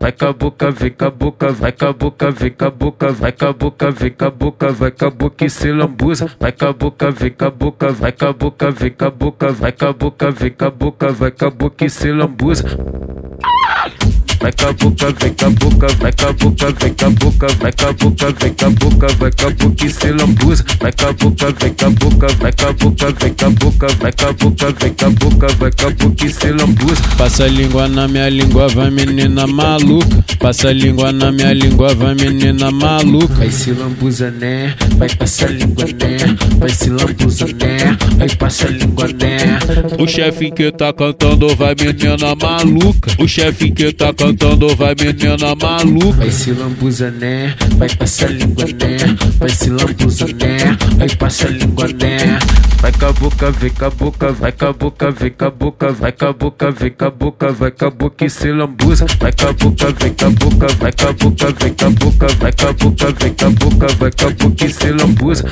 Vai com a boca, vem com a boca, vai com a boca, vem com a boca, vai com a boca, vem com a boca, vai com a boca e se lambuza. Vai com a boca, vem com a boca, vai com a boca, vem com a boca, vai com a boca, vem com a boca, vai com a boca e se lambuza. Vai com a boca, vem com a boca, vai com a boca, vem com a boca, vai com a boca, vem com a boca, vai com a boca e se lambuza. Vai com a boca, com a boca, vai com a boca, com a boca, vai com a boca, com a boca, vai com a boca e se lambuza. Passa a língua na minha língua, vai menina maluca. Passa a língua na minha língua, vai menina maluca. Vai se lambuza, né? Vai passar língua, né? Vai se lambuza, né? Vai passar língua, né? O chefe que tá cantando vai menina maluca. O chefe que tá cantando vai menina maluca. Vai se lambuza, né? Vai passar língua, né? Vai se lambuza, né? Vai passar língua, né? Vai com a boca, vem com a boca, vai com a boca, vem com a boca, vai com a boca, vem com a boca, vai com a boca e se lambuza. Vai com a boca, vem com a boca, vai com a boca, vem com a boca, vai com a boca, vem com a boca, vai com a boca e se lambuza.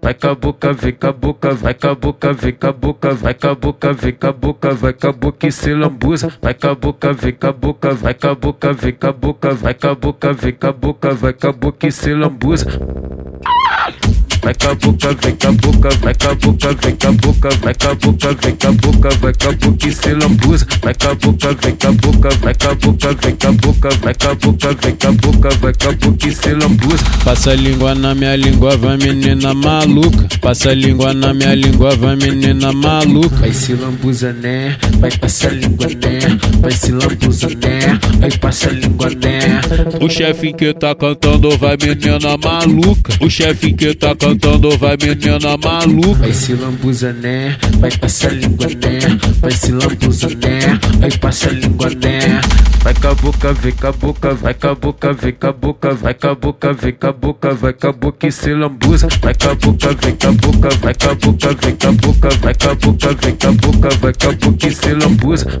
Vai com a boca, vem com a boca, vai com a boca, vem com a boca, vai com a boca, vem com a boca, vai com a boca e se lambuza. Vai com a boca, vem com a boca, vai com a boca, vem com a boca, vai com a boca, vem com a boca, vai com a boca e se lambuza. Vai com a boca, com a boca, vai com a boca, com a boca, vai com a boca, com a boca, vai com a boca e se lambuza. Vai com a boca, com a boca, vai com a boca, com a boca, vai com a boca, com a boca, vai com a boca e se lambuza. Passa a língua na minha língua, vai menina maluca. Passa a língua na minha língua, vai menina maluca. Vai se lambuza, né? Vai passar língua, né? Vai se lambuza, né? Vai passar língua, né? O chefe que tá cantando vai menina maluca. O chefe que tá cantando vai menina maluca. Vai se lambuza, né? Vai passar língua, né? Vai se lambuza, né? Vai passar língua, né? Vai com a boca, vem com a boca, vai com a boca, vem com a boca, vai com a boca, vem com a boca, vai com a boca e se lambuza. Vai com a boca, vem com a boca, vai com a boca, vem com a boca, vai com a boca, vem com a boca, vai com a boca e se lambuza.